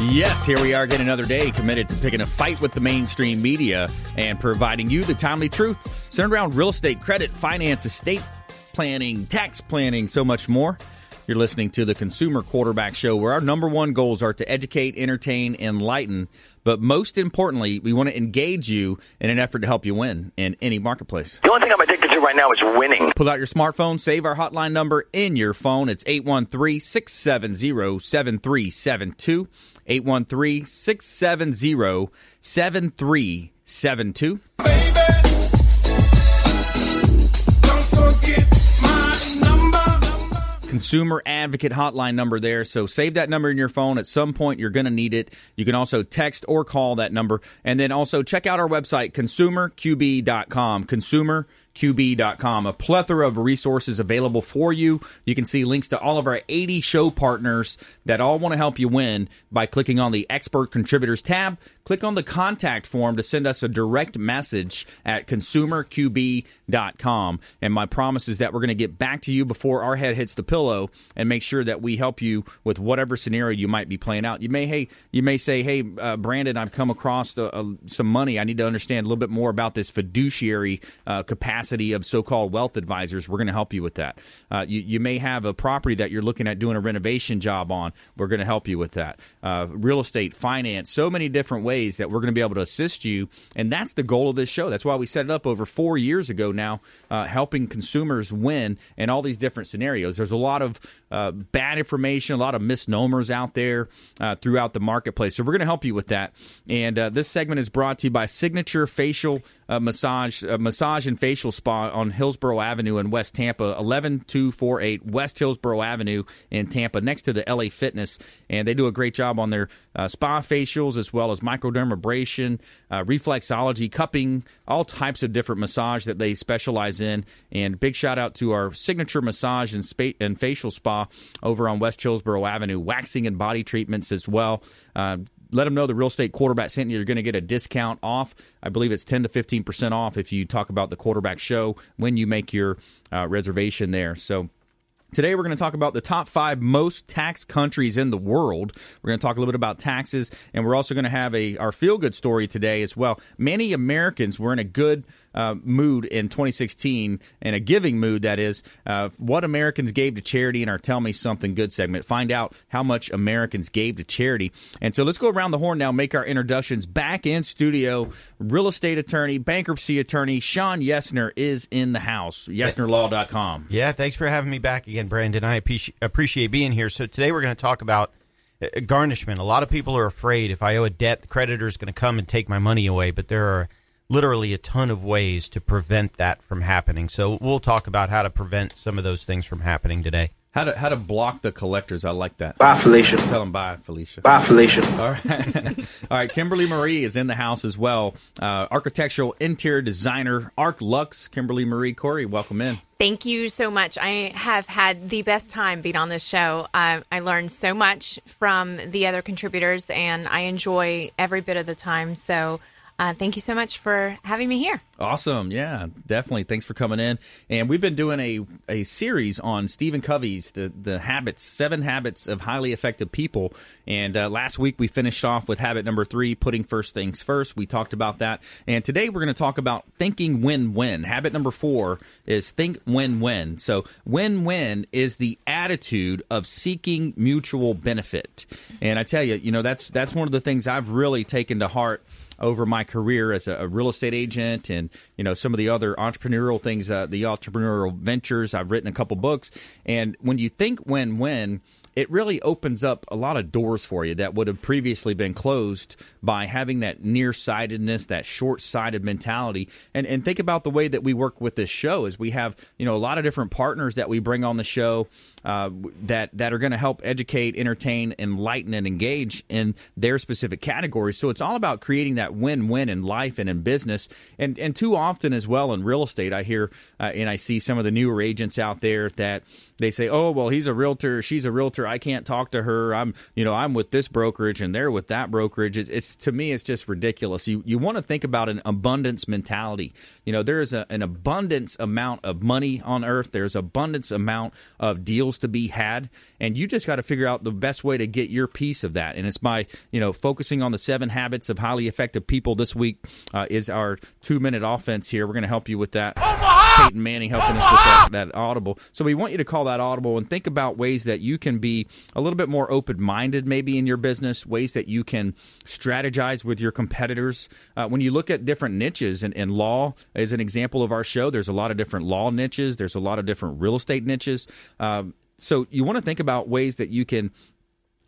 Yes, here we are again another day committed to picking a fight with the mainstream media and providing you the timely truth centered around real estate, credit, finance, estate planning, tax planning, so much more. You're listening to the Consumer Quarterback Show, where our number one goals are to educate, entertain, enlighten, but most importantly, we want to engage you in an effort to help you win in any marketplace. The only thing I'm addicted to right now is winning. Pull out your smartphone, save our hotline number in your phone. It's 813 670 7372. 813 670 7372. Consumer Advocate Hotline number there. So save that number in your phone. At some point, you're going to need it. You can also text or call that number. And then also check out our website, consumerqb.com. Consumer QB.com. A plethora of resources available for you. You can see links to all of our 80 show partners that all want to help you win by clicking on the Expert Contributors tab. Click on the contact form to send us a direct message at consumerqb.com. And my promise is that we're going to get back to you before our head hits the pillow and make sure that we help you with whatever scenario you might be playing out. You may, hey, you may say, hey, uh, Brandon, I've come across uh, some money. I need to understand a little bit more about this fiduciary uh, capacity capacity of so-called wealth advisors, we're going to help you with that. Uh, you, you, may have a property that you're looking at doing a renovation job on. We're going to help you with that. Uh, real estate, finance, so many different ways that we're going to be able to assist you. And that's the goal of this show. That's why we set it up over four years ago now, uh, helping consumers win in all these different scenarios. There's a lot of uh, bad information, a lot of misnomers out there uh, throughout the marketplace. So we're going to help you with that. And uh, this segment is brought to you by Signature Facial Massage, Massage and Facial Spa on Hillsborough Avenue in West Tampa, 11248 West Hillsborough Avenue in Tampa, next to the LA Fitness. And they do a great job on their uh, spa facials as well as microdermabrasion, uh, reflexology, cupping, all types of different massage that they specialize in. And big shout out to our signature massage and, spa- and facial spa over on West Hillsborough Avenue, waxing and body treatments as well. Uh, let them know the real estate quarterback sent you. You're going to get a discount off. I believe it's 10 to 15 percent off if you talk about the quarterback show when you make your uh, reservation there. So. Today, we're going to talk about the top five most taxed countries in the world. We're going to talk a little bit about taxes, and we're also going to have a our feel good story today as well. Many Americans were in a good uh, mood in 2016, and a giving mood, that is, uh, what Americans gave to charity in our Tell Me Something Good segment. Find out how much Americans gave to charity. And so let's go around the horn now, make our introductions. Back in studio, real estate attorney, bankruptcy attorney, Shawn Yesner is in the house. YesnerLaw.com. Yeah, thanks for having me back again, Brandon. I appreciate being here. So today we're going to talk about uh, garnishment. A lot of people are afraid if I owe a debt, the creditor is going to come and take my money away, but there are literally a ton of ways to prevent that from happening. So we'll talk about how to prevent some of those things from happening today. How to how to block the collectors? I like that. Bye, Felicia. Tell them bye, Felicia. Bye, Felicia. All right, all right. Kimberly Marie is in the house as well. Uh, architectural interior designer, Arch Lux. Kimberly Marie Corey, welcome in. Thank you so much. I have had the best time being on this show. Uh, I learned so much from the other contributors, and I enjoy every bit of the time. So uh, thank you so much for having me here. Awesome. Yeah, definitely. Thanks for coming in. And we've been doing a, a series on Stephen Covey's the, the habits, seven habits of highly effective people. And uh, last week we finished off with habit number three, putting first things first. We talked about that. And today we're going to talk about thinking win win. Habit number four is think win win. So win win is the attitude of seeking mutual benefit. And I tell you, you know, that's that's one of the things I've really taken to heart over my career as a, a, real estate agent and you know some of the other entrepreneurial things, uh, the entrepreneurial ventures. I've written a couple books, and when you think win-win, it really opens up a lot of doors for you that would have previously been closed by having that nearsightedness, that short-sighted mentality. And and think about the way that we work with this show is we have you know a lot of different partners that we bring on the show uh, that that are going to help educate, entertain, enlighten, and engage in their specific categories. So it's all about creating that win-win in life and in business. And and too often as well in real estate, I hear uh, and I see some of the newer agents out there that they say, "Oh, well, he's a realtor, she's a realtor. I can't talk to her. I'm, you know, I'm with this brokerage and they're with that brokerage." It's, it's to me, it's just ridiculous. You you want to think about an abundance mentality. You know, there is a, an abundance amount of money on earth. There's abundance amount of deals to be had, and you just got to figure out the best way to get your piece of that. And it's by you know focusing on the seven habits of highly effective people. This week uh, is our two minute offense here. We're going to help you with that. Peyton Manning helping us with that, that audible. So we want you to call that audible and think about ways that you can be a little bit more open minded, maybe in your business, ways that you can strategize with your competitors. Uh, when you look at different niches, and, and law is an example of our show, there's a lot of different law niches, there's a lot of different real estate niches. Um, so you want to think about ways that you can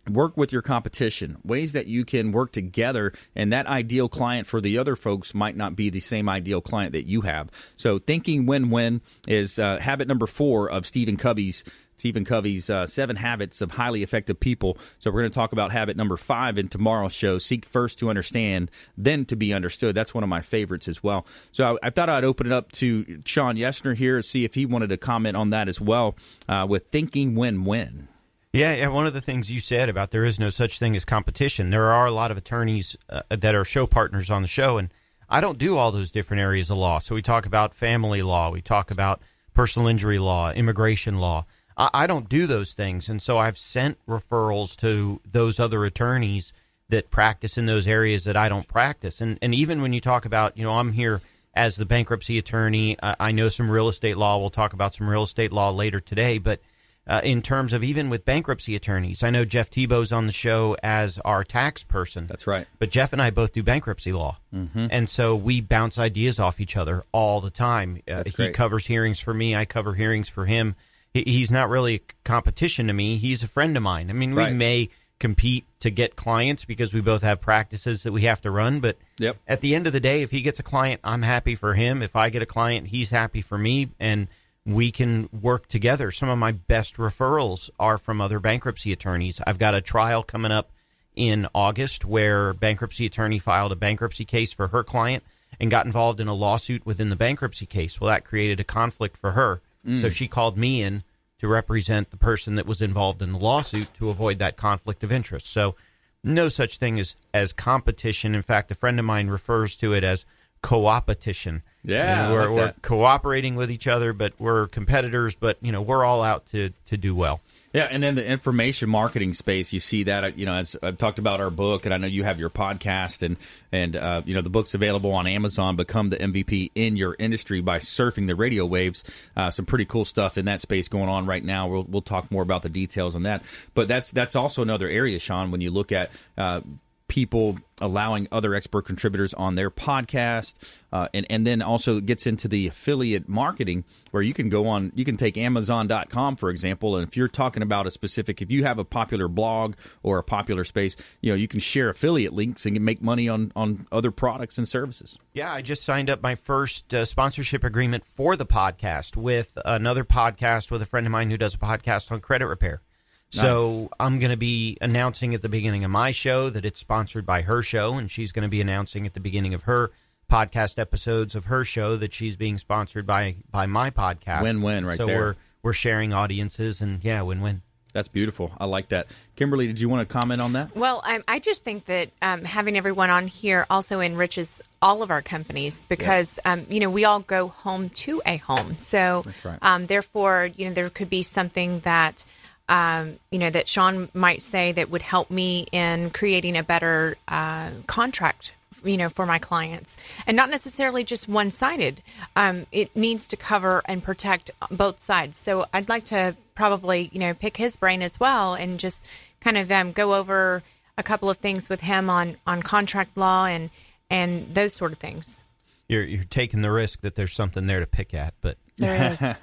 work with your competition, ways that you can work together, and that ideal client for the other folks might not be the same ideal client that you have. So, thinking win win is uh, habit number four of Stephen Covey's. Stephen Covey's uh, Seven Habits of Highly Effective People. So, we're going to talk about habit number five in tomorrow's show Seek first to understand, then to be understood. That's one of my favorites as well. So, I, I thought I'd open it up to Shawn Yesner here, see if he wanted to comment on that as well uh, with thinking win win. Yeah, yeah. One of the things you said about there is no such thing as competition. There are a lot of attorneys uh, that are show partners on the show, and I don't do all those different areas of law. So we talk about family law, we talk about personal injury law, immigration law. I, I don't do those things, and so I've sent referrals to those other attorneys that practice in those areas that I don't practice. And and even when you talk about, you know, I'm here as the bankruptcy attorney. Uh, I know some real estate law. We'll talk about some real estate law later today, but uh, in terms of even with bankruptcy attorneys. I know Jeff Tebow's on the show as our tax person. That's right. But Jeff and I both do bankruptcy law. Mm-hmm. And so we bounce ideas off each other all the time. Uh, he covers hearings for me, I cover hearings for him. He, he's not really a competition to me, he's a friend of mine. I mean, we Right. may compete to get clients because we both have practices that we have to run, but Yep. at the end of the day, if he gets a client, I'm happy for him. If I get a client, he's happy for me. And we can work together. Some of my best referrals are from other bankruptcy attorneys. I've got a trial coming up in August where bankruptcy attorney filed a bankruptcy case for her client and got involved in a lawsuit within the bankruptcy case. Well, that created a conflict for her. So mm. she called me in to represent the person that was involved in the lawsuit to avoid that conflict of interest. So no such thing as as competition. In fact, a friend of mine refers to it as co-opetition. Yeah, I we're, like we're cooperating with each other, but we're competitors. But you know, we're all out to to do well. Yeah, and then the information marketing space, you see that. uh, You know, as I've talked about our book, and I know you have your podcast, and and uh, you know the book's available on Amazon. Become the MVP in your industry by surfing the radio waves. Uh, some pretty cool stuff in that space going on right now. We'll we'll talk more about the details on that. But that's that's also another area, Shawn, when you look at. Uh, people allowing other expert contributors on their podcast uh, and, and then also gets into the affiliate marketing where you can go on you can take amazon.com for example and if you're talking about a specific if you have a popular blog or a popular space you know you can share affiliate links and make money on on other products and services Yeah, I just signed up my first uh, sponsorship agreement for the podcast with another podcast with a friend of mine who does a podcast on credit repair. So I'm going to be announcing at the beginning of my show that it's sponsored by her show, and she's going to be announcing at the beginning of her podcast episodes of her show that she's being sponsored by by my podcast. Win-win right so there. we're we're sharing audiences, and yeah, win win. that's beautiful i like that kimberly did you want to comment on that Well, um, I just think that um, having everyone on here also enriches all of our companies because um, you know we all go home to a home. So right. um, therefore, you know there could be something that um, you know that Shawn might say that would help me in creating a better uh, contract. You know, for my clients, and not necessarily just one-sided. Um, it needs to cover and protect both sides. So I'd like to probably, you know, pick his brain as well, and just kind of um, go over a couple of things with him on on contract law and and those sort of things. You're you're taking the risk that there's something there to pick at, but There is.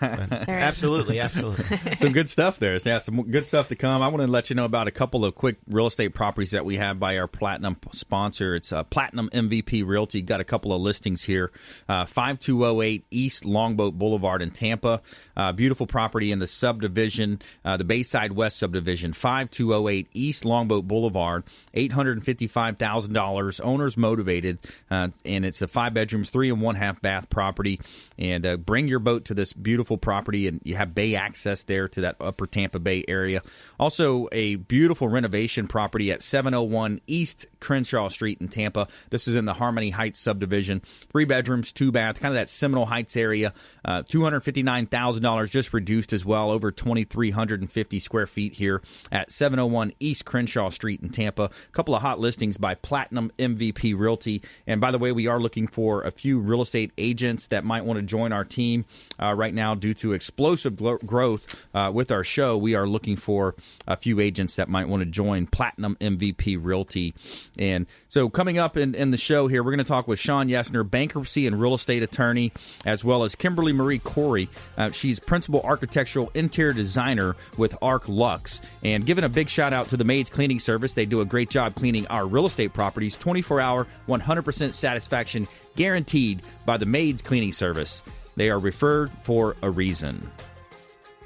There is. Absolutely, absolutely. some good stuff there. So, yeah, some good stuff to come. I want to let you know about a couple of quick real estate properties that we have by our Platinum sponsor. It's uh, Platinum MVP Realty. Got a couple of listings here. Uh, 5208 East Longboat Boulevard in Tampa. Uh, beautiful property in the subdivision, uh, the Bayside West subdivision. 5208 East Longboat Boulevard. $855,000. Owners motivated. Uh, and it's a five bedrooms, three and one half bath property. And uh, bring your boat to this beautiful property, and you have bay access there to that upper Tampa Bay area. Also, a beautiful renovation property at 701 East Crenshaw Street in Tampa. This is in the Harmony Heights subdivision. Three bedrooms, two bath, kind of that Seminole Heights area. Uh, $259,000 just reduced as well, over 2,350 square feet here at 701 East Crenshaw Street in Tampa. A couple of hot listings by Platinum MVP Realty. And by the way, we are looking for a few real estate agents that might want to join our team uh, right now due to explosive glo- growth uh, with our show. We are looking for a few agents that might want to join Platinum MVP Realty. And so, coming up in, in the show here, we're going to talk with Shawn Yesner, bankruptcy and real estate attorney, as well as Kimberly Marie Corey. Uh, she's principal architectural interior designer with Arch Lux. And giving a big shout out to the Maids Cleaning Service. They do a great job cleaning our real estate properties 24 hour, 100% satisfaction guaranteed by the Maids Cleaning Service. They are referred for a reason.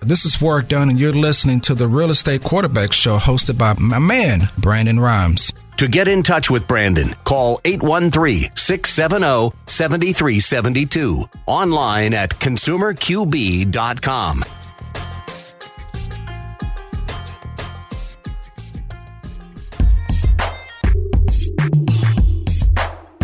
This is Work Done, and you're listening to the Real Estate Quarterback Show hosted by my man, Brandon Rhimes. To get in touch with Brandon, call 813 670 7372. Online at consumerqb.com.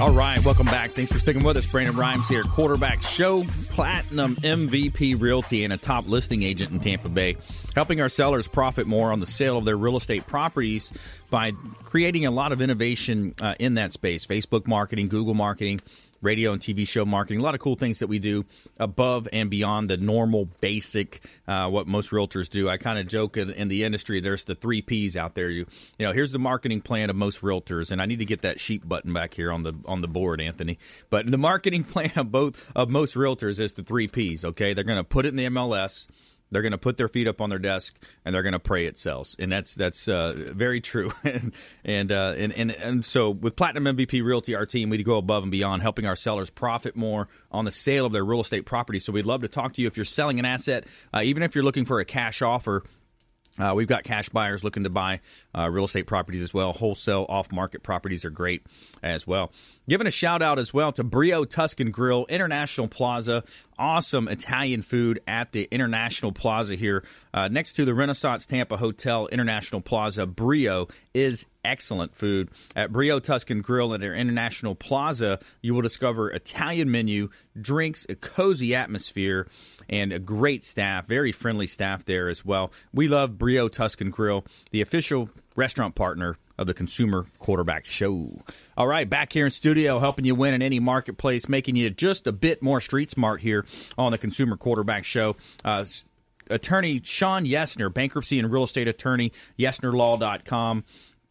All right, welcome back. Thanks for sticking with us. Brandon Rhimes here, quarterback show, platinum MVP realty, and a top listing agent in Tampa Bay, helping our sellers profit more on the sale of their real estate properties by creating a lot of innovation uh, in that space Facebook marketing, Google marketing, radio and TV show marketing, a lot of cool things that we do above and beyond the normal basic uh, what most realtors do. I kind of joke in, in, the industry, there's the three P's out there. You you know, here's the marketing plan of most realtors, and I need to get that sheep button back here on the on the board, Anthony. But the marketing plan of both of most realtors is the three P's. Okay, they're going to put it in the MLS. They're going to put their feet up on their desk and they're going to pray it sells, and that's that's uh, very true. and and, uh, and and and so with Platinum MVP Realty, our team we go above and beyond, helping our sellers profit more on the sale of their real estate property. So we'd love to talk to you if you're selling an asset, uh, even if you're looking for a cash offer. Uh, we've got cash buyers looking to buy uh, real estate properties as well. Wholesale, off market properties are great as well. Giving a shout out as well to Brio Tuscan Grill, International Plaza. Awesome Italian food at the International Plaza here uh, next to the Renaissance Tampa Hotel, International Plaza. Brio is excellent food. At Brio Tuscan Grill at their International Plaza, you will discover Italian menu, drinks, a cozy atmosphere, and a great staff, very friendly staff there as well. We love Brio Tuscan Grill, the official restaurant partner of the Consumer Quarterback Show. All right, back here in studio, helping you win in any marketplace, making you just a bit more street smart here on the Consumer Quarterback Show. Uh, attorney Shawn Yesner, bankruptcy and real estate attorney, yesnerlaw.com,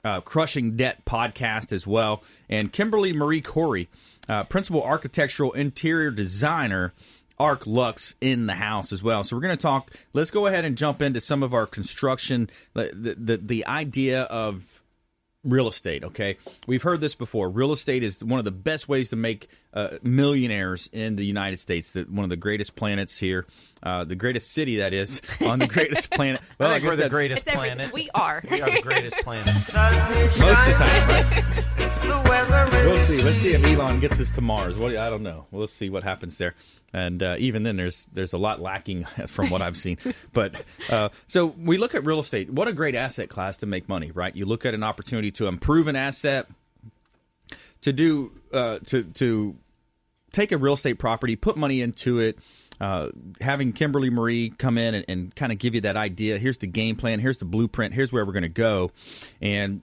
uh, Crushing Debt podcast as well, and Kimberly Marie Corey, uh, principal architectural interior designer. Arch Lux in the house as well. So we're going to talk. Let's go ahead and jump into some of our construction, the, the, the idea of real estate okay we've heard this before real estate is one of the best ways to make uh, millionaires in the united states the, one of the greatest planets here uh, the greatest city that is on the greatest planet. Well, I think like we're the greatest every, planet. we are. We are the greatest planet. Most of the time right? we'll see. Let's see if elon gets us to mars. What, i don't know. We'll see what happens there. And uh, even then there's there's a lot lacking from what I've seen. but uh, so we look at real estate. What a great asset class to make money, right? You look at an opportunity to improve an asset, to do uh, to to take a real estate property, put money into it. Uh, having Kimberly Marie come in and, and kind of give you that idea. Here's the game plan. Here's the blueprint. Here's where we're going to go. And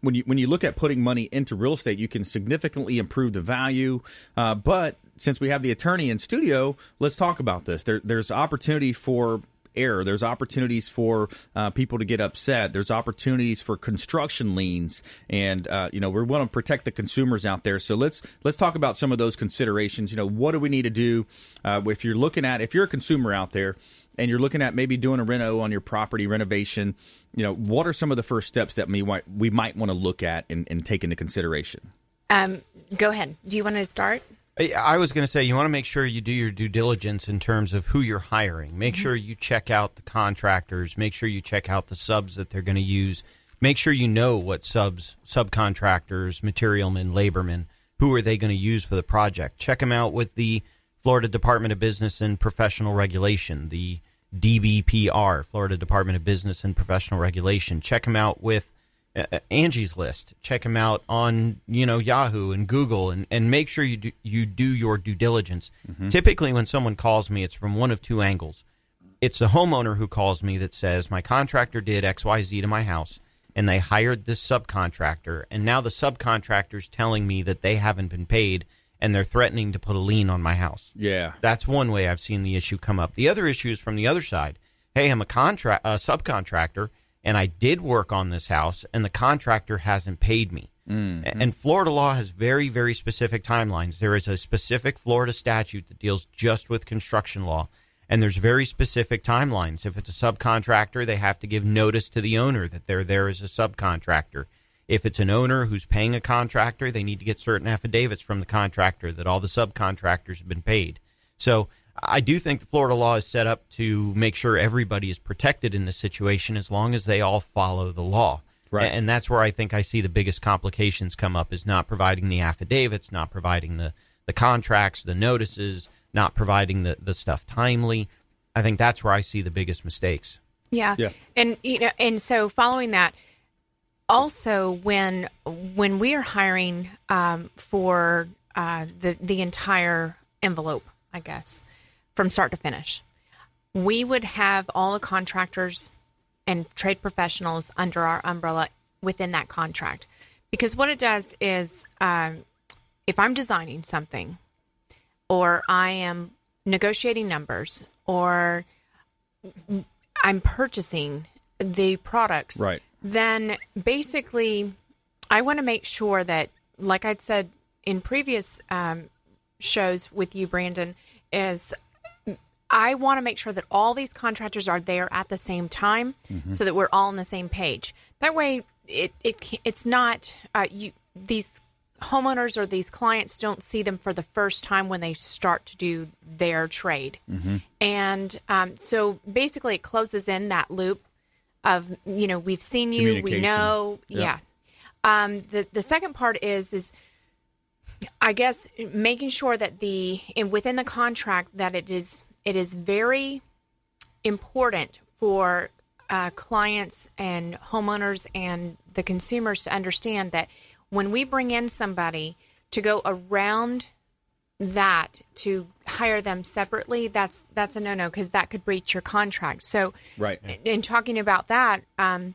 when you when you look at putting money into real estate, you can significantly improve the value, uh, but since we have the attorney in studio, let's talk about this. There, there's opportunity for error. There's opportunities for uh, people to get upset. There's opportunities for construction liens, and uh, you know we want to protect the consumers out there. So let's let's talk about some of those considerations. You know, what do we need to do uh, if you're looking at if you're a consumer out there and you're looking at maybe doing a reno on your property renovation? You know, what are some of the first steps that we might we might want to look at and, and take into consideration? Um, go ahead. Do you want to start? I was going to say you want to make sure you do your due diligence in terms of who you're hiring. Make mm-hmm. sure you check out the contractors. Make sure you check out the subs that they're going to use. Make sure you know what subs, subcontractors, materialmen, labormen, who are they going to use for the project. Check them out with the Florida Department of Business and Professional Regulation, the DBPR, Florida Department of Business and Professional Regulation. Check them out with uh, Angie's List. Check them out on you know Yahoo and Google, and, and make sure you do, you do your due diligence. Mm-hmm. Typically, when someone calls me, it's from one of two angles. It's a homeowner who calls me that says my contractor did X Y Z to my house, and they hired this subcontractor, and now the subcontractor's telling me that they haven't been paid, and they're threatening to put a lien on my house. Yeah, that's one way I've seen the issue come up. The other issue is from the other side. Hey, I'm a contract a subcontractor and I did work on this house, and the contractor hasn't paid me. Mm-hmm. And Florida law has very, very specific timelines. There is a specific Florida statute that deals just with construction law, and there's very specific timelines. If it's a subcontractor, they have to give notice to the owner that they're there as a subcontractor. If it's an owner who's paying a contractor, they need to get certain affidavits from the contractor that all the subcontractors have been paid. So I do think the Florida law is set up to make sure everybody is protected in this situation as long as they all follow the law. Right. And that's where I think I see the biggest complications come up is not providing the affidavits, not providing the, the contracts, the notices, not providing the, the stuff timely. I think that's where I see the biggest mistakes. Yeah. yeah. And you know and so following that also when when we are hiring um, for uh, the the entire envelope, I guess from start to finish. We would have all the contractors and trade professionals under our umbrella within that contract. Because what it does is um, if I'm designing something or I am negotiating numbers or I'm purchasing the products, right. then basically I want to make sure that, like I'd said in previous um, shows with you, Brandon, is I want to make sure that all these contractors are there at the same time, mm-hmm. so that we're all on the same page. That way, it it it's not uh, you these homeowners or these clients don't see them for the first time when they start to do their trade, mm-hmm. and um, so basically, it closes in that loop of you know we've seen you, we know, yep. yeah. Um, the the second part is is I guess making sure that the in, within the contract that it is it is very important for uh, clients and homeowners and the consumers to understand that when we bring in somebody to go around that to hire them separately that's that's a no-no because that could breach your contract. So right. in, in talking about that um,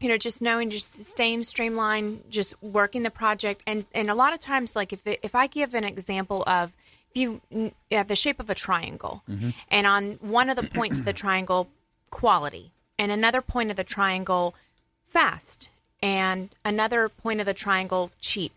you know just knowing just staying streamlined just working the project. And and a lot of times like if it, if i give an example of you have the shape of a triangle, mm-hmm. and on one of the points of the triangle, quality, and another point of the triangle, fast, and another point of the triangle, cheap.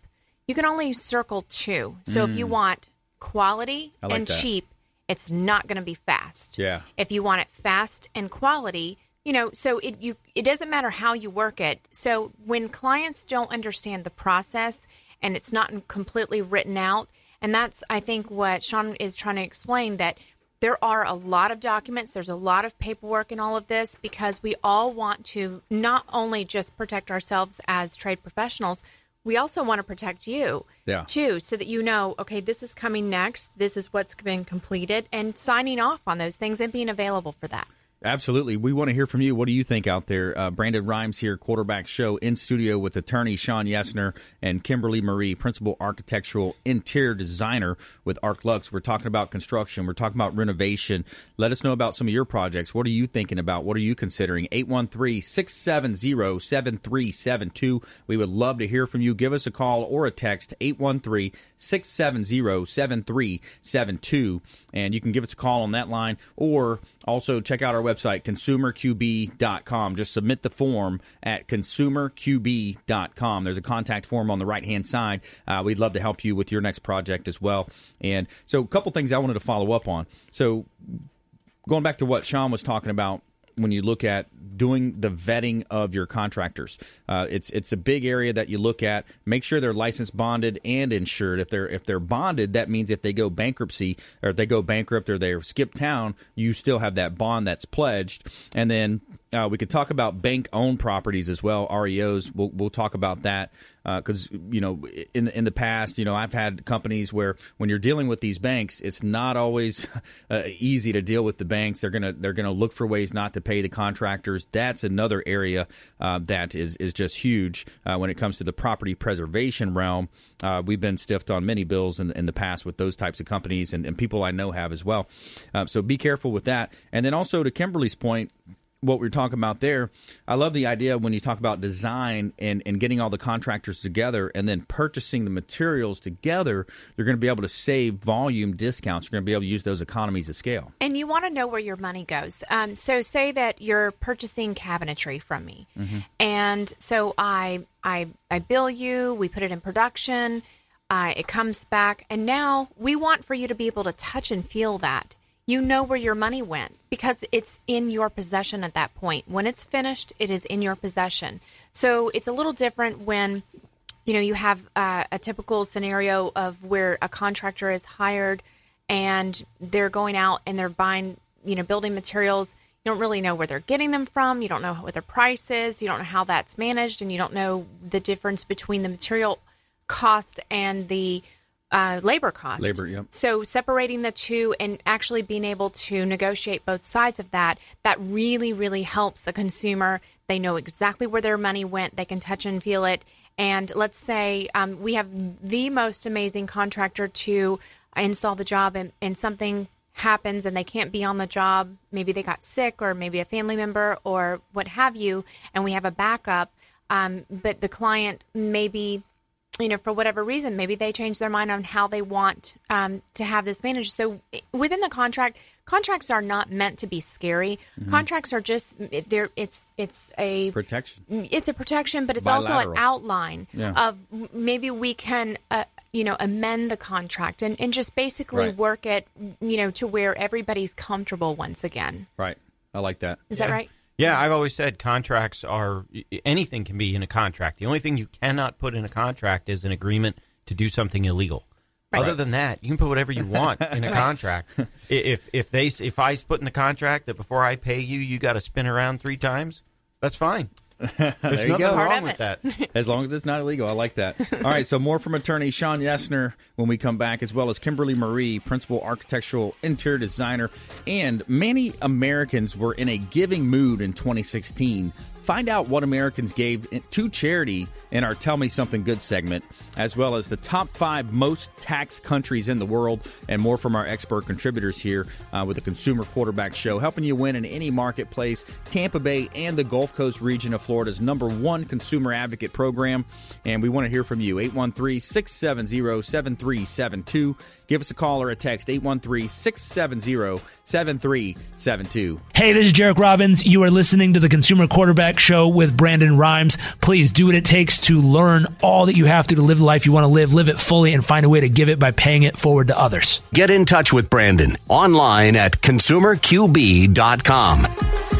You can only circle two. So mm. if you mm. want quality like and that. cheap, it's not going to be fast. Yeah. If you want it fast and quality, you know, so it you it doesn't matter how you work it. So when clients don't understand the process and it's not completely written out, and that's, I think, what Shawn is trying to explain that there are a lot of documents, there's a lot of paperwork in all of this because we all want to not only just protect ourselves as trade professionals, we also want to protect you yeah. too, so that you know, okay, this is coming next, this is what's been completed, and signing off on those things and being available for that. Absolutely. We want to hear from you. What do you think out there? Uh, Brandon Rhimes here, quarterback show in studio with attorney Shawn Yesner and Kimberly Marie, principal architectural interior designer with Arch Lux. We're talking about construction. We're talking about renovation. Let us know about some of your projects. What are you thinking about? What are you considering? 813 670 7372. We would love to hear from you. Give us a call or a text 813 670 7372. And you can give us a call on that line or also check out our website, consumerqb.com. Just submit the form at consumerqb.com. There's a contact form on the right hand side. Uh, we'd love to help you with your next project as well. And so, a couple things I wanted to follow up on. So, going back to what Shawn was talking about when you look at doing the vetting of your contractors. Uh, it's it's a big area that you look at. Make sure they're licensed, bonded, and insured. If they're if they're bonded, that means if they go bankruptcy or if they go bankrupt or they skip town, you still have that bond that's pledged. And then uh, we could talk about bank owned properties as well, REOs. We'll, we'll talk about that because uh, you know in in the past, you know I've had companies where when you're dealing with these banks, it's not always uh, easy to deal with the banks. They're gonna they're gonna look for ways not to pay the contractors. That's another area uh, that is is just huge uh, when it comes to the property preservation realm. Uh, we've been stiffed on many bills in, in the past with those types of companies, and, and people I know have as well. so be careful with that. And then also to Kimberly's point what we are talking about there. I love the idea when you talk about design and, and getting all the contractors together and then purchasing the materials together, you're going to be able to save volume discounts. You're going to be able to use those economies of scale. And you want to know where your money goes. Um, so say that you're purchasing cabinetry from me. Mm-hmm. And so I, I, I bill you, we put it in production. Uh, it comes back, and now we want for you to be able to touch and feel that you know where your money went because it's in your possession at that point. When it's finished, it is in your possession. So it's a little different when you know you have uh, a typical scenario of where a contractor is hired and they're going out and they're buying you know building materials you don't really know where they're getting them from you don't know what their price is you don't know how that's managed and you don't know the difference between the material cost and the uh, labor cost. Labor, yep. So separating the two and actually being able to negotiate both sides of that, that really, really helps the consumer. They know exactly where their money went. They can touch and feel it. And let's say um, we have the most amazing contractor to install the job, and, and something happens and they can't be on the job. Maybe they got sick, or maybe a family member, or what have you, and we have a backup. Um, but the client maybe you know, for whatever reason, maybe they change their mind on how they want um, to have this managed. So within the contract, contracts are not meant to be scary. Mm-hmm. Contracts are just there. It's it's a protection. It's a protection, but it's Bilateral. also an outline yeah. of maybe we can. Uh, you know, amend the contract and, and just basically right. work it, you know, to where everybody's comfortable once again. Right. I like that. Is yeah. that right? Yeah, I've always said contracts are anything can be in a contract. The only thing you cannot put in a contract is an agreement to do something illegal. Right. Other than that, you can put whatever you want in a contract. If if they if I put in the contract that before I pay you, you got to spin around three times, that's fine. There's nothing go. wrong with that. As long as it's not illegal. I like that. All right, so more from attorney Shawn Yesner when we come back, as well as Kimberly Marie, principal architectural interior designer. And many Americans were in a giving mood in 2016 Find out what Americans gave to charity in our Tell Me Something Good segment, as well as the top five most taxed countries in the world, and more from our expert contributors here uh, with the Consumer Quarterback Show, helping you win in any marketplace. Tampa Bay and the Gulf Coast region of Florida's number one consumer advocate program. And we want to hear from you. 813 670 7372. Give us a call or a text 813 670 7372. Hey, this is Jairek Robbins. You are listening to the Consumer Quarterback Show with Brandon Rhimes. Please do what it takes to learn all that you have to to live the life you want to live, live it fully, and find a way to give it by paying it forward to others. Get in touch with Brandon online at consumerqb.com.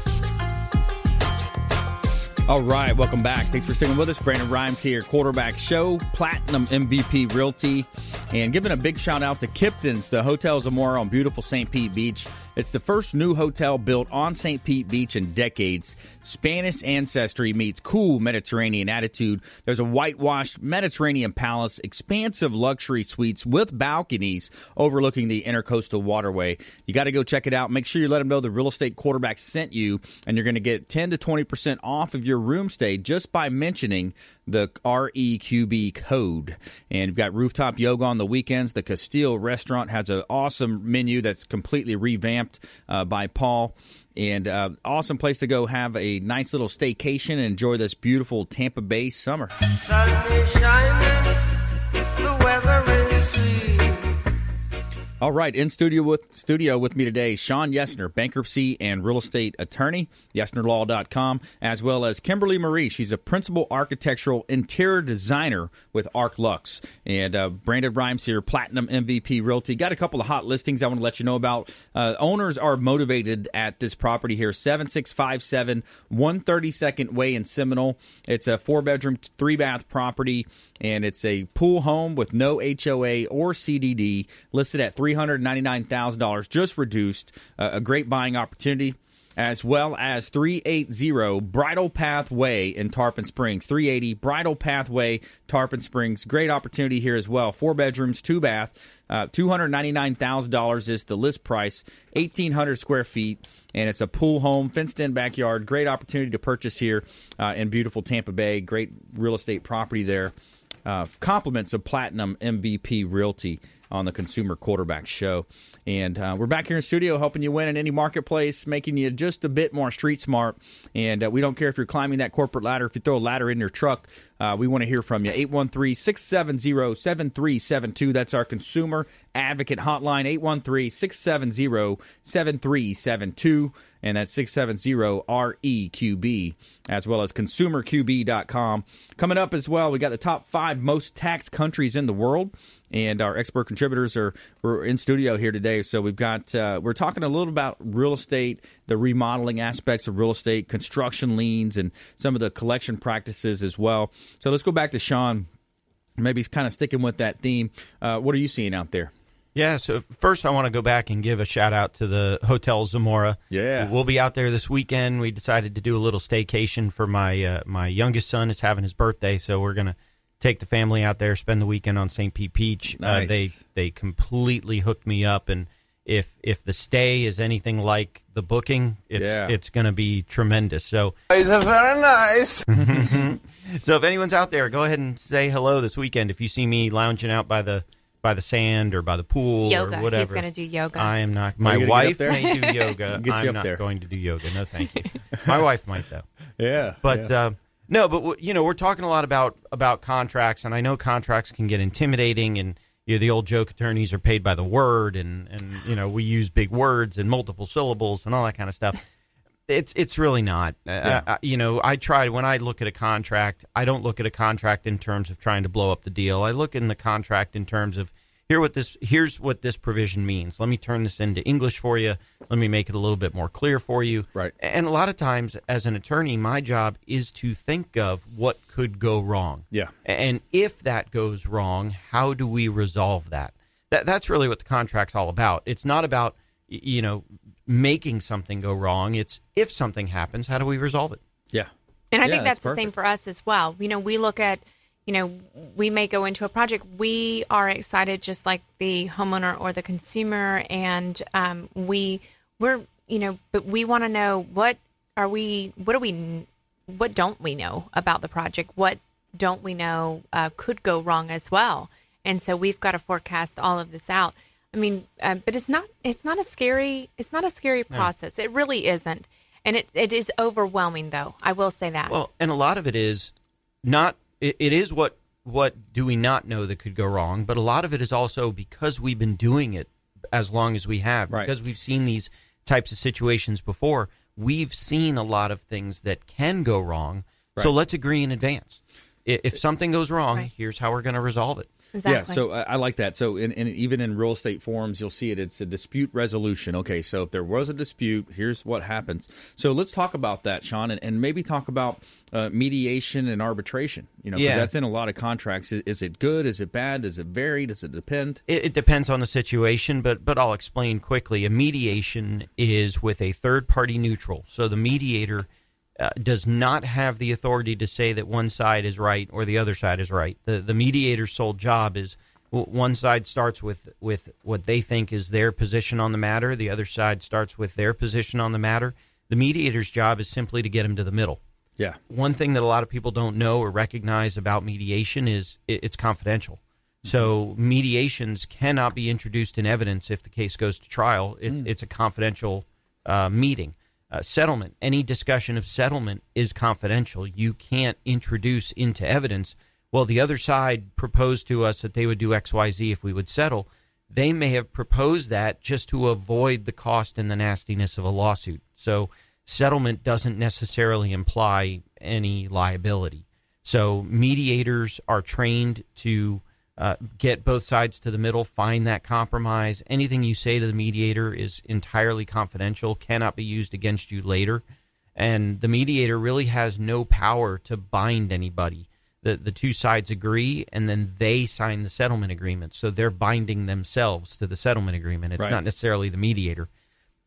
All right, welcome back. Thanks for sticking with us. Brandon Rhimes here, quarterback show, Platinum MVP Realty, and giving a big shout out to Kipton's, the Hotel Zamora on beautiful St. Pete Beach. It's the first new hotel built on St. Pete Beach in decades. Spanish ancestry meets cool Mediterranean attitude. There's a whitewashed Mediterranean palace, expansive luxury suites with balconies overlooking the intercoastal waterway. You got to go check it out. Make sure you let them know the real estate quarterback sent you, and you're going to get 10 to 20% off of your room stay just by mentioning the REQB code. And you've got rooftop yoga on the weekends. The Castile restaurant has an awesome menu that's completely revamped uh, by Paul. And uh, awesome place to go have a nice little staycation and enjoy this beautiful Tampa Bay summer. All right, in studio with studio with me today, Shawn Yesner, bankruptcy and real estate attorney, yesnerlaw.com, as well as Kimberly Marie. She's a principal architectural interior designer with Arch Lux. And uh, Brandon Rhimes here, Platinum MVP Realty. Got a couple of hot listings I want to let you know about. Uh, owners are motivated at this property here, 7657 132nd Way in Seminole. It's a four bedroom, three bath property, and it's a pool home with no HOA or CDD, listed at three $399,000, just reduced. Uh, a great buying opportunity as well as 380 Bridle Pathway in Tarpon Springs. 380 Bridle Pathway, Tarpon Springs. Great opportunity here as well. Four bedrooms, two bath. Uh, $299,000 is the list price, 1,800 square feet, and it's a pool home, fenced in backyard. Great opportunity to purchase here uh, in beautiful Tampa Bay. Great real estate property there. Uh, compliments of Platinum MVP Realty on the Consumer Quarterback Show. And uh, we're back here in studio helping you win in any marketplace, making you just a bit more street smart. And uh, we don't care if you're climbing that corporate ladder, if you throw a ladder in your truck, uh, we want to hear from you. 813 670 7372. That's our consumer advocate hotline, 813 670 7372. And that's 670 REQB, as well as consumerqb.com. Coming up as well, we got the top five most taxed countries in the world and our expert contributors are we're in studio here today. So we've got uh, we're talking a little about real estate, the remodeling aspects of real estate, construction liens, and some of the collection practices as well. So let's go back to Shawn Maybe he's kind of sticking with that theme. Uh, what are you seeing out there? Yeah, so first I want to go back and give a shout out to the Hotel Zamora. Yeah, we'll be out there this weekend. We decided to do a little staycation for my uh, my youngest son is having his birthday, so we're gonna take the family out there, spend the weekend on St. Pete Beach. Nice. Uh, they they completely hooked me up, and if if the stay is anything like the booking, it's Yeah. it's going to be tremendous. So It's a very nice. so if anyone's out there, go ahead and say hello this weekend. If you see me lounging out by the by the sand or by the pool Yoga. or whatever, He's going to do yoga. I am not. My wife may do yoga. Get I'm up not there. going to do yoga. No, thank you. My wife might though. Yeah, But uh, no, but w- you know, we're talking a lot about about contracts, and I know contracts can get intimidating, and you know, the old joke attorneys are paid by the word, and and you know, we use big words and multiple syllables and all that kind of stuff. It's it's really not. Uh, you know, I try when I look at a contract, I don't look at a contract in terms of trying to blow up the deal. I look in the contract in terms of here what this here's what this provision means. Let me turn this into English for you. Let me make it a little bit more clear for you. Right. And a lot of times, as an attorney, my job is to think of what could go wrong. Yeah. And if that goes wrong, how do we resolve that? That that's really what the contract's all about. It's not about you know making something go wrong. It's if something happens, how do we resolve it? yeah. And I Yeah, think that's, that's the same for us as well. You know, we look at, you know, we may go into a project. We are excited just like the homeowner or the consumer, and um, we we're you know, but we want to know what are we, what do we, what don't we know about the project? What don't we know uh, could go wrong as well? And so we've got to forecast all of this out. I mean, uh, but it's not it's not a scary it's not a scary process. It really isn't. And it, it is overwhelming, though. I will say that. Well, and a lot of it is not. It, it is what what do we not know that could go wrong, but a lot of it is also because we've been doing it as long as we have Right. because we've seen these types of situations before. We've seen a lot of things that can go wrong. So let's agree in advance. If something goes wrong, Right. here's how we're going to resolve it. Exactly. Yeah, so I, I like that. So, in, in, even in real estate forums, you'll see it. It's a dispute resolution. Okay, so if there was a dispute, here's what happens. So let's talk about that, Shawn, and, and maybe talk about uh, mediation and arbitration. You know, Yeah. that's in a lot of contracts. Is, is it good? Is it bad? Does it vary? Does it depend? It, it depends on the situation, but but I'll explain quickly. A mediation is with a third party neutral, so the mediator uh, does not have the authority to say that one side is right or the other side is right. The the mediator's sole job is one side starts with with what they think is their position on the matter, the other side starts with their position on the matter. The mediator's job is simply to get them to the middle Yeah, one thing that a lot of people don't know or recognize about mediation is it, it's confidential. So mediations cannot be introduced in evidence if the case goes to trial. It, It's a confidential uh, meeting. Uh, settlement, any discussion of settlement is confidential. You can't introduce into evidence. Well, the other side proposed to us that they would do X, Y, Z if we would settle. They may have proposed that just to avoid the cost and the nastiness of a lawsuit. So settlement doesn't necessarily imply any liability. So mediators are trained to uh, get both sides to the middle, find that compromise. Anything you say to the mediator is entirely confidential, cannot be used against you later. And the mediator really has no power to bind anybody. The, the two sides agree, and then they sign the settlement agreement. So they're binding themselves to the settlement agreement. It's Right. not necessarily the mediator.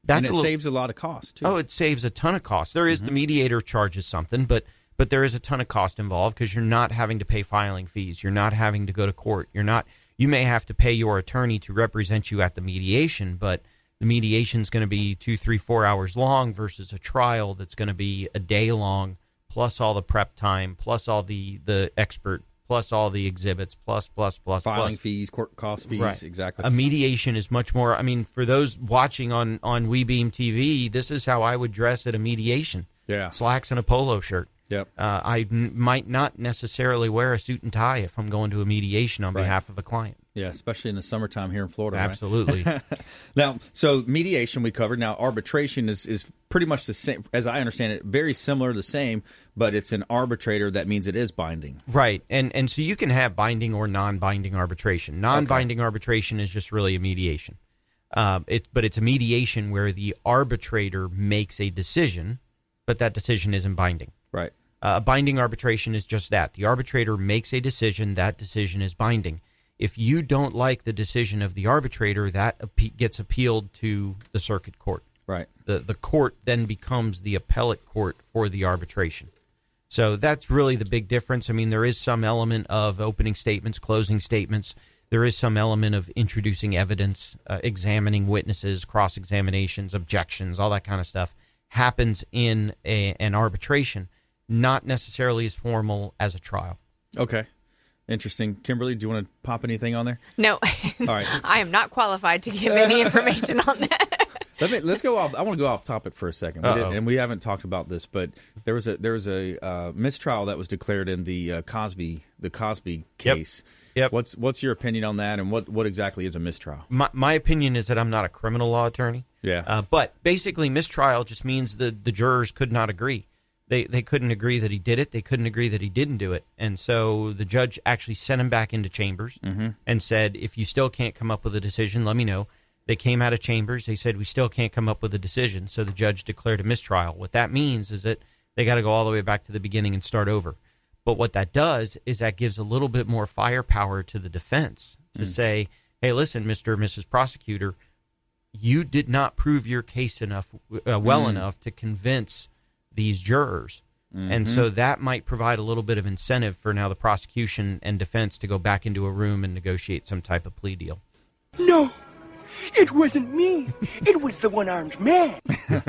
That's and it a little, saves a lot of cost too. Oh, it saves a ton of cost. There is- the mediator charges something, but but there is a ton of cost involved because you're not having to pay filing fees. You're not having to go to court. You're not. You may have to pay your attorney to represent you at the mediation, but the mediation is going to be two, three, four hours long versus a trial that's going to be a day long, plus all the prep time, plus all the the expert, plus all the exhibits, plus plus plus Filing plus. fees, court cost fees, Right. exactly. A mediation is much more. I mean, for those watching on on WeBeam TV, this is how I would dress at a mediation: yeah, slacks and a polo shirt. Yep. Uh, I n- might not necessarily wear a suit and tie if I'm going to a mediation on Right. behalf of a client. Yeah, especially in the summertime here in Florida. right? Absolutely. Now, so mediation we covered. Now, arbitration is, is pretty much the same, as I understand it, very similar, the same, but it's an arbitrator. That means it is binding. right, and and so you can have binding or non-binding arbitration. Non-binding arbitration is just really a mediation. Um, it, but it's a mediation where the arbitrator makes a decision, but that decision isn't binding. Right. Uh, binding arbitration is just that. The arbitrator makes a decision, that decision is binding. If you don't like the decision of the arbitrator, that appe- gets appealed to the circuit court. Right. The, the court then becomes the appellate court for the arbitration. So that's really the big difference. I mean, there is some element of opening statements, closing statements. There is some element of introducing evidence, uh, examining witnesses, cross examinations, objections, all that kind of stuff happens in a, an arbitration, not necessarily as formal as a trial. Okay. Interesting. Kimberly, do you want to pop anything on there? No, All right. I am not qualified to give any information on that. Let me let's go off. I want to go off topic for a second, we and we haven't talked about this, but there was a there was a uh, mistrial that was declared in the uh, Cosby the Cosby case. Yep. What's what's your opinion on that, and what what exactly is a mistrial? My, my opinion is that I'm not a criminal law attorney. Yeah. Uh, but basically, mistrial just means the the jurors could not agree. They they couldn't agree that he did it. They couldn't agree that he didn't do it. And so the judge actually sent him back into chambers and said, if you still can't come up with a decision, let me know. They came out of chambers. They said we still can't come up with a decision. So the judge declared a mistrial. What that means is that they got to go all the way back to the beginning and start over. But what that does is that gives a little bit more firepower to the defense to hmm. say, hey, listen, Mr. or Mrs. Prosecutor, you did not prove your case enough, uh, well hmm. enough to convince these jurors. And so mm-hmm. that might provide a little bit of incentive for now the prosecution and defense to go back into a room and negotiate some type of plea deal. No, it wasn't me. It was the one armed man.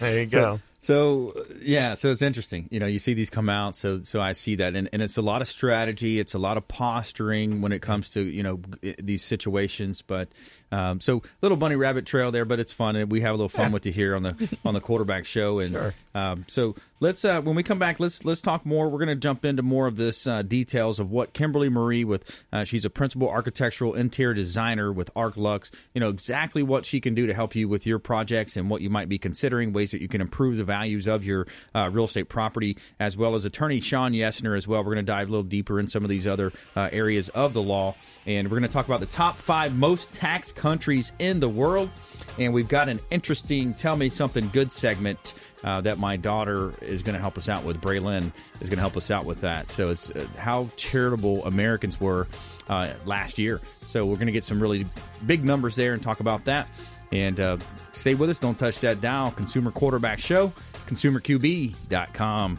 There you go. So uh, yeah, so it's interesting. You know, you see these come out. So so I see that, and, and it's a lot of strategy. It's a lot of posturing when it comes to you know these situations. But um, so little bunny rabbit trail there, but it's fun, and we have a little fun with you here on the on the quarterback show. And um, so let's uh, when we come back, let's let's talk more. We're going to jump into more of this uh, details of what Kimberly Marie with. Uh, she's a principal architectural interior designer with Arch Lux. You know exactly what she can do to help you with your projects and what you might be considering, ways that you can improve the values of your uh, real estate property, as well as attorney Shawn Yesner as well. We're going to dive a little deeper in some of these other uh, areas of the law, and we're going to talk about the top five most tax countries in the world. And we've got an interesting "Tell Me Something Good" segment uh, that my daughter is going to help us out with. Braylon is going to help us out with that. So it's uh, how charitable Americans were uh, last year. So we're going to get some really big numbers there and talk about that. And uh, stay with us. Don't touch that dial. Consumer Quarterback Show, consumerqb.com.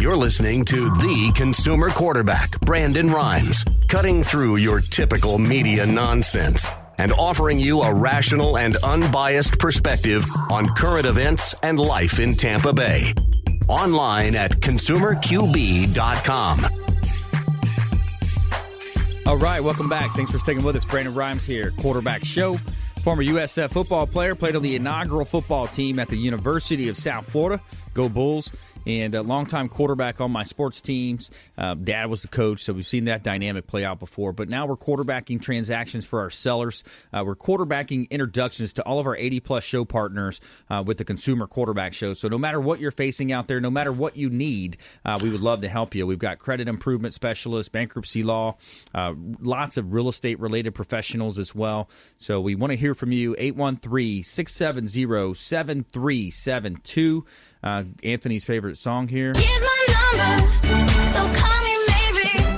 You're listening to the consumer quarterback, Brandon Rhimes, cutting through your typical media nonsense and offering you a rational and unbiased perspective on current events and life in Tampa Bay. Online at consumerqb.com. All right, welcome back. Thanks for sticking with us. Brandon Rhimes here, quarterback show. Former USF football player, played on the inaugural football team at the University of South Florida. Go Bulls and a longtime quarterback on my sports teams. Uh, dad was the coach, so we've seen that dynamic play out before. But now we're quarterbacking transactions for our sellers. Uh, we're quarterbacking introductions to all of our 80 plus show partners uh, with the Consumer Quarterback Show. So no matter what you're facing out there, no matter what you need, uh, we would love to help you. We've got credit improvement specialists, bankruptcy law, uh, lots of real estate related professionals as well. So we want to hear from you. 813 670 7372. Uh, Anthony's favorite song here.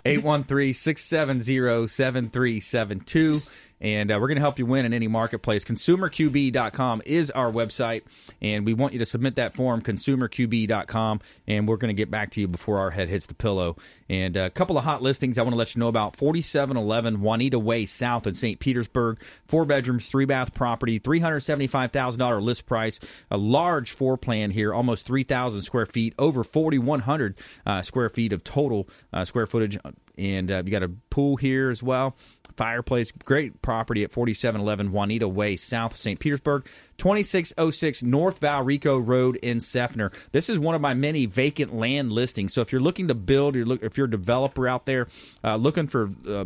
813 670 7372 and uh, we're going to help you win in any marketplace. ConsumerQB.com is our website, and we want you to submit that form, ConsumerQB.com, and we're going to get back to you before our head hits the pillow. And a couple of hot listings I want to let you know about 4711 Juanita Way South in St. Petersburg. Four bedrooms, three bath property, $375,000 list price, a large floor plan here, almost 3,000 square feet, over 4,100 uh, square feet of total uh, square footage. And uh, you got a pool here as well fireplace. Great property at 4711 Juanita Way, South St. Petersburg, 2606 North Valrico Road in Seffner. This is one of my many vacant land listings. So if you're looking to build, you're look, if you're a developer out there uh, looking for uh,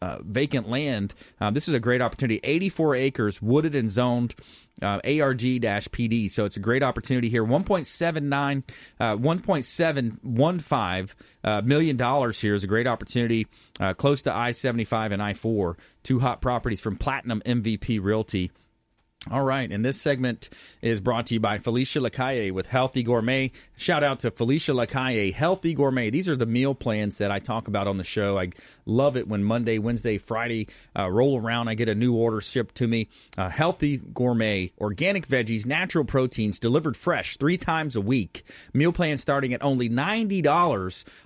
uh, vacant land, uh, this is a great opportunity. 84 acres, wooded and zoned. Uh, ARG-PD. So it's a great opportunity here. 1.79, uh, 1.715 uh, million dollars here is a great opportunity. Uh, close to I-75 and I-4, two hot properties from Platinum MVP Realty. All right, and this segment is brought to you by Felicia Lacaille with Healthy Gourmet. Shout out to Felicia Lacaille, Healthy Gourmet. These are the meal plans that I talk about on the show. I love it when Monday, Wednesday, Friday uh, roll around. I get a new order shipped to me. Uh, Healthy Gourmet, organic veggies, natural proteins delivered fresh three times a week. Meal plans starting at only $90.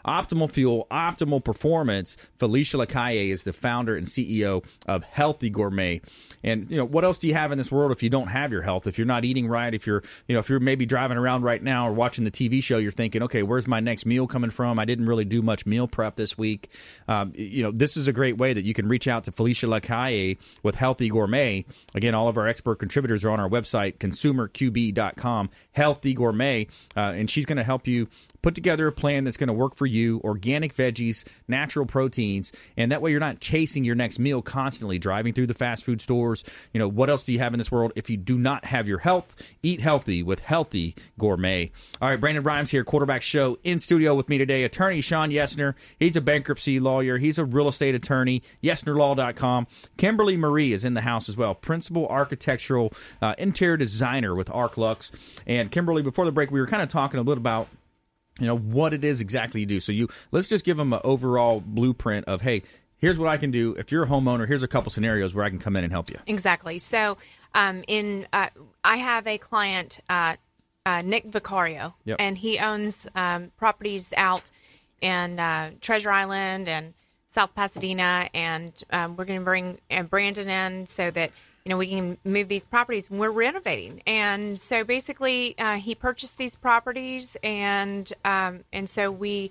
Optimal fuel, optimal performance. Felicia Lacaille is the founder and CEO of Healthy Gourmet. And, you know, what else do you have in this world? World if you don't have your health, if you're not eating right, if you're, you know, if you're maybe driving around right now or watching the TV show, you're thinking, okay, where's my next meal coming from? I didn't really do much meal prep this week. Um, you know, this is a great way that you can reach out to Felicia Lacaille with Healthy Gourmet. Again, all of our expert contributors are on our website, consumerqb.com, Healthy Gourmet, uh, and she's going to help you put together a plan that's going to work for you organic veggies, natural proteins, and that way you're not chasing your next meal constantly, driving through the fast food stores. You know, what else do you have in this world if you do not have your health? Eat healthy with Healthy Gourmet. All right, Brandon Rhimes here, quarterback show in studio with me today. Attorney Shawn Yesner. He's a bankruptcy lawyer, he's a real estate attorney, yesnerlaw.com. Kimberly Marie is in the house as well, principal architectural uh, interior designer with Arch Lux. And Kimberly, before the break, we were kind of talking a little about you know what it is exactly you do. So you let's just give them an overall blueprint of hey, here's what I can do. If you're a homeowner, here's a couple scenarios where I can come in and help you. Exactly. So um, in uh, I have a client, uh, uh, Nick Vicario, Yep. and he owns um, properties out in uh, Treasure Island and South Pasadena, and um, we're going to bring uh, Brandon in so that you know we can move these properties. We're renovating, and so basically, uh, he purchased these properties, and um, and so we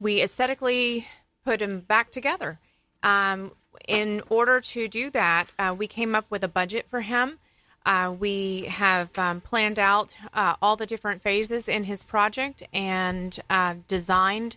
we aesthetically put them back together. Um, in order to do that, uh, we came up with a budget for him. Uh, we have um, planned out uh, all the different phases in his project and uh, designed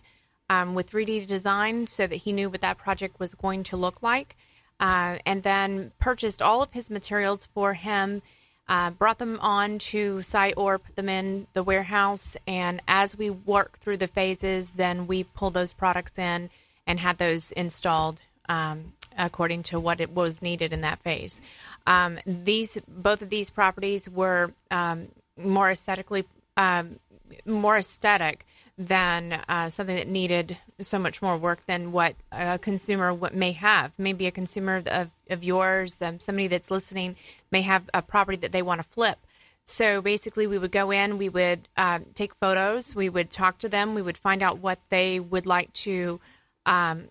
um, with 3D design so that he knew what that project was going to look like. Uh, and then purchased all of his materials for him, uh, brought them on to site or put them in the warehouse. And as we work through the phases, then we pull those products in and had those installed um, according to what it was needed in that phase. Um, these both of these properties were um, more aesthetically um, more aesthetic than uh, something that needed so much more work than what a consumer may have. Maybe a consumer of, of yours, um, somebody that's listening, may have a property that they want to flip. So basically, we would go in, we would uh, take photos, we would talk to them, we would find out what they would like to um,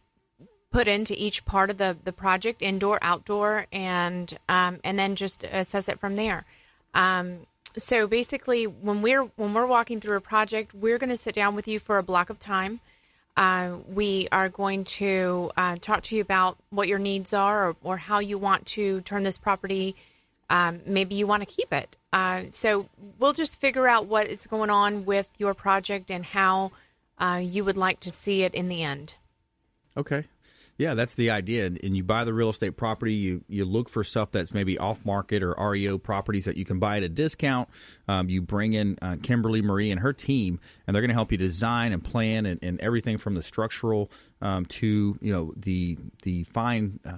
put into each part of the, the project, indoor, outdoor, and um, and then just assess it from there. Um, so basically, when we're when we're walking through a project, we're going to sit down with you for a block of time. Uh, we are going to uh, talk to you about what your needs are or, or how you want to turn this property. Um, maybe you want to keep it. Uh, so we'll just figure out what is going on with your project and how uh, you would like to see it in the end. Okay. Yeah, that's the idea. And you buy the real estate property, you you look for stuff that's maybe off market or REO properties that you can buy at a discount. Um, you bring in uh, Kimberly Marie and her team, and they're going to help you design and plan and, and everything from the structural um, to you know the the fine uh,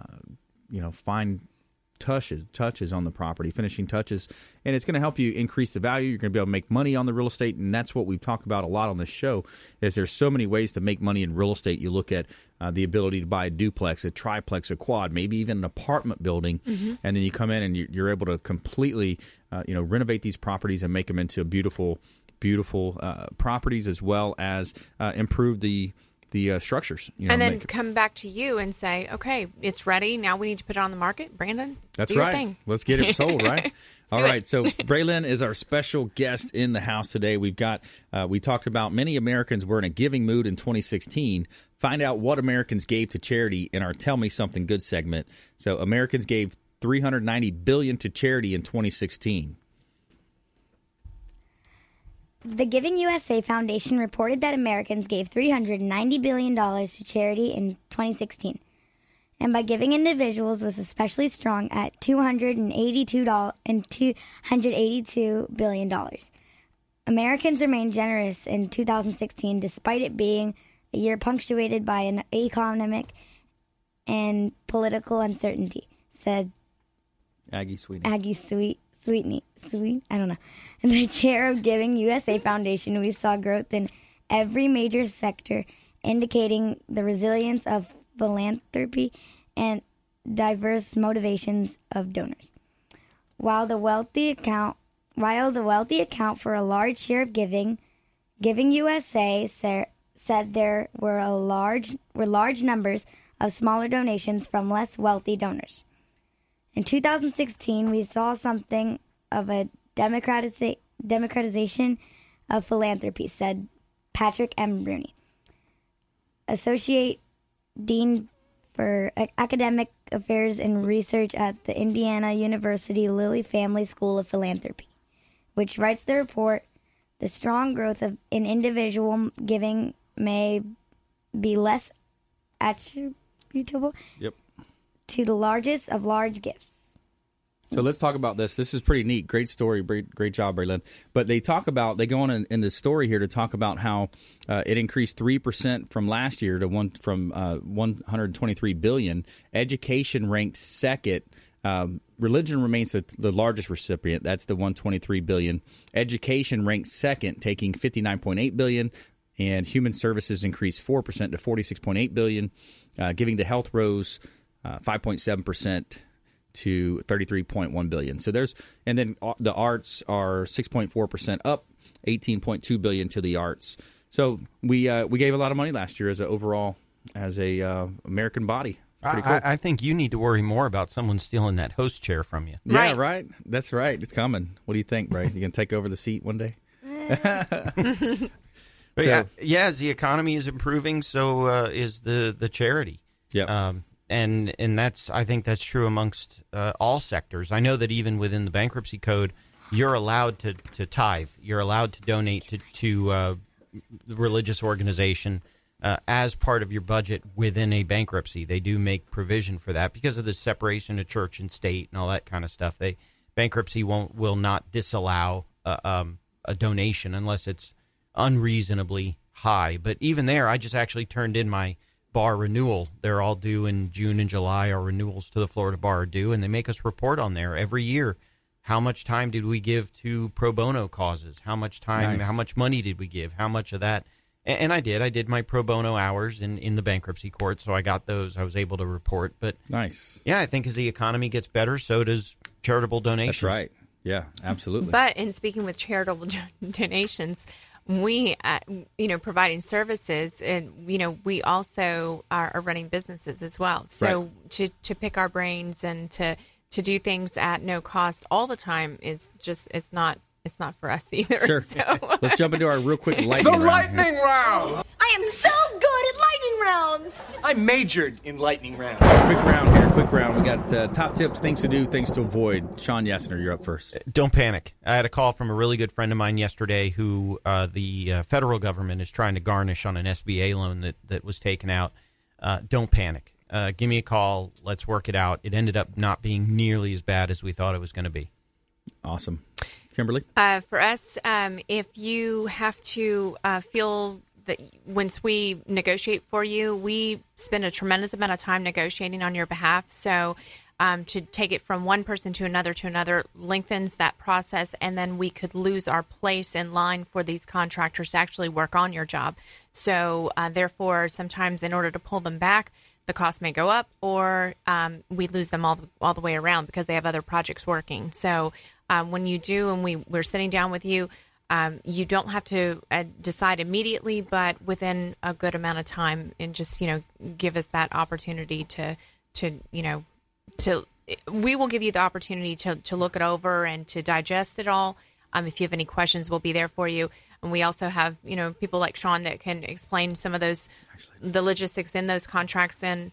you know fine touches touches on the property, finishing touches, and it's going to help you increase the value. You're going to be able to make money on the real estate, and that's what we've talked about a lot on this show. Is there's so many ways to make money in real estate. You look at uh, the ability to buy a duplex, a triplex, a quad, maybe even an apartment building, mm-hmm. and then you come in and you're able to completely, uh, you know, renovate these properties and make them into beautiful, beautiful uh, properties as well as uh, improve the the uh, structures. You know, and then come back to you and say, okay, it's ready. Now we need to put it on the market. Brandon, that's right. Let's get it sold, right? All right. So Braylon is our special guest in the house today. We've got uh, we talked about many Americans were in a giving mood in 2016. Find out what Americans gave to charity in our Tell Me Something Good segment. So Americans gave 390 billion to charity in 2016. The Giving USA Foundation reported that Americans gave $390 billion to charity in 2016. And by giving individuals was especially strong at $282 and $282 billion. Americans remained generous in 2016 despite it being a year punctuated by an economic and political uncertainty, said Aggie Sweet. Aggie Sweet Sweetney, Sweet, I don't know. The chair of Giving USA Foundation, we saw growth in every major sector, indicating the resilience of philanthropy and diverse motivations of donors. While the wealthy account, while the wealthy account for a large share of giving, Giving USA said there were a large were large numbers of smaller donations from less wealthy donors. In 2016, we saw something of a democratiza- democratization of philanthropy, said Patrick M. Rooney, Associate Dean for Academic Affairs and Research at the Indiana University Lilly Family School of Philanthropy, which writes the report The strong growth of in individual giving may be less attributable yep to the largest of large gifts. So let's talk about this. This is pretty neat. Great story. Great, great job, Braylon. But they talk about, they go on in, in the story here to talk about how uh, it increased 3% from last year to one from uh, 123 billion. Education ranked second. Um, religion remains the, the, largest recipient. That's the 123 billion. Education ranked second, taking 59.8 billion. And human services increased 4% to 46.8 billion. Uh, giving to health rose uh, 5.7% to 33.1 billion. So there's and then the arts are 6.4% up, 18.2 billion to the arts. So we uh, we gave a lot of money last year as an overall as a uh, American body. I, cool. I, I think you need to worry more about someone stealing that host chair from you. yeah, Right. right. That's right. It's coming. What do you think, Bray? You gonna take over the seat one day? So- yeah, yeah, as the economy is improving, so uh, is the the charity. Yeah. Um, and and that's I think that's true amongst uh, all sectors. I know that even within the bankruptcy code, you're allowed to, to tithe. You're allowed to donate to to uh, religious organization uh, as part of your budget within a bankruptcy. They do make provision for that because of the separation of church and state and all that kind of stuff. They bankruptcy won't will not disallow uh, um, a donation unless it's unreasonably high. But even there, I just actually turned in my bar renewal. They're all due in June and July. Our renewals to the Florida bar are due, and they make us report on there every year. How much time did we give to pro bono causes? How much time? Nice. How much money did we give? How much of that? And, and I did. I did my pro bono hours in, in the bankruptcy court, so I got those. I was able to report. But Nice. yeah, I think as the economy gets better, so does charitable donations. That's right. Yeah, absolutely. But in speaking with charitable donations, we, uh, you know, providing services, and you know, we also are, are running businesses as well. So Right. to to pick our brains and to to do things at no cost all the time is just it's not it's not for us either. Sure. So. Let's jump into our real quick lightning round. here. round! I am so good at lightning rounds. I majored in lightning rounds. Quick round here. Quick round. We got uh, top tips, things to do, things to avoid. Shawn Yesner, you're up first. Don't panic. I had a call from a really good friend of mine yesterday who uh, the uh, federal government is trying to garnish on an SBA loan that, that was taken out. Uh, don't panic. Uh, give me a call. Let's work it out. It ended up not being nearly as bad as we thought it was going to be. Awesome. Kimberly? Uh, for us, um, if you have to uh, feel that once we negotiate for you, we spend a tremendous amount of time negotiating on your behalf. So um, to take it from one person to another to another lengthens that process, and then we could lose our place in line for these contractors to actually work on your job. So uh, therefore, sometimes in order to pull them back, the cost may go up, or um, we lose them all the, all the way around because they have other projects working. So um, when you do, and we we're sitting down with you, um, you don't have to uh, decide immediately, but within a good amount of time, and just you know give us that opportunity to to you know to we will give you the opportunity to to look it over and to digest it all. Um, if you have any questions, we'll be there for you. And we also have, you know, people like Shawn that can explain some of those, the logistics in those contracts, and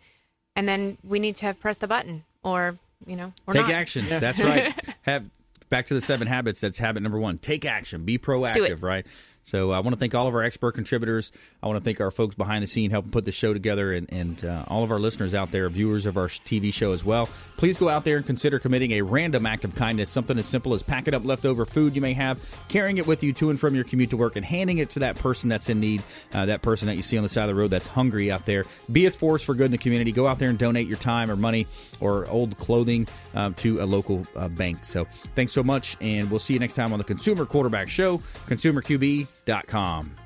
and then we need to have press the button, or you know, or Take not. action. That's right. Have back to the seven habits. That's habit number one. Take action. Be proactive. Right. So I want to thank all of our expert contributors. I want to thank our folks behind the scene helping put the show together, and, and uh, all of our listeners out there, viewers of our TV show as well. Please go out there and consider committing a random act of kindness, something as simple as packing up leftover food you may have, carrying it with you to and from your commute to work, and handing it to that person that's in need, uh, that person that you see on the side of the road that's hungry out there. Be a force for good in the community. Go out there and donate your time or money or old clothing uh, to a local uh, bank. So thanks so much, and we'll see you next time on the Consumer Quarterback Show, consumerqb.com.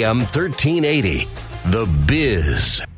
AM 1380. The Biz.